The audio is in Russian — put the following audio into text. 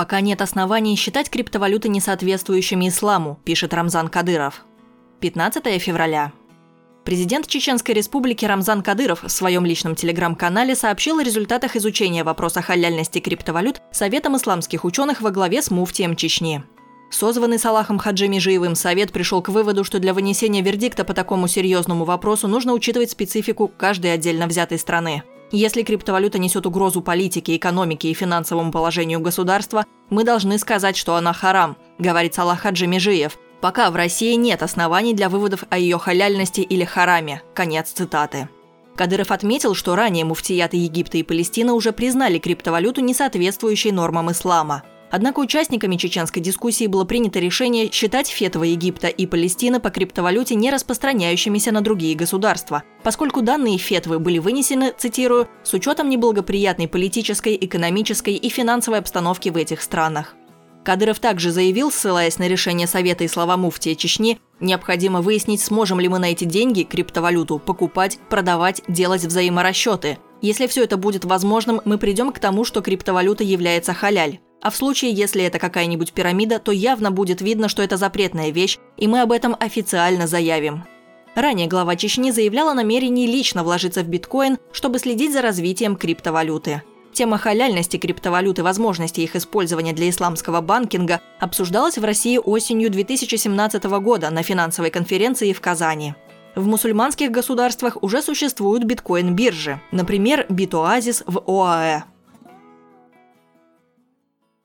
пока нет оснований считать криптовалюты несоответствующими исламу, пишет Рамзан Кадыров. 15 февраля. Президент Чеченской республики Рамзан Кадыров в своем личном телеграм-канале сообщил о результатах изучения вопроса халяльности криптовалют Советом исламских ученых во главе с муфтием Чечни. Созванный Салахом Хаджи Межиевым совет пришел к выводу, что для вынесения вердикта по такому серьезному вопросу нужно учитывать специфику каждой отдельно взятой страны. Если криптовалюта несет угрозу политике, экономике и финансовому положению государства, мы должны сказать, что она харам, говорит Салах Хаджи Межиев. Пока в России нет оснований для выводов о ее халяльности или хараме. Конец цитаты. Кадыров отметил, что ранее муфтияты Египта и Палестины уже признали криптовалюту несоответствующей нормам ислама. Однако участниками чеченской дискуссии было принято решение считать фетвы Египта и Палестины по криптовалюте не распространяющимися на другие государства, поскольку данные фетвы были вынесены, цитирую, с учетом неблагоприятной политической, экономической и финансовой обстановки в этих странах. Кадыров также заявил, ссылаясь на решение Совета и слова муфтия Чечни, необходимо выяснить, сможем ли мы на эти деньги, криптовалюту, покупать, продавать, делать взаиморасчеты. Если все это будет возможным, мы придем к тому, что криптовалюта является халяль. А в случае, если это какая-нибудь пирамида, то явно будет видно, что это запретная вещь, и мы об этом официально заявим. Ранее глава Чечни заявляла о намерении лично вложиться в биткоин, чтобы следить за развитием криптовалюты. Тема халяльности криптовалюты и возможности их использования для исламского банкинга обсуждалась в России осенью 2017 года на финансовой конференции в Казани. В мусульманских государствах уже существуют биткоин-биржи, например, Битоазис в ОАЭ.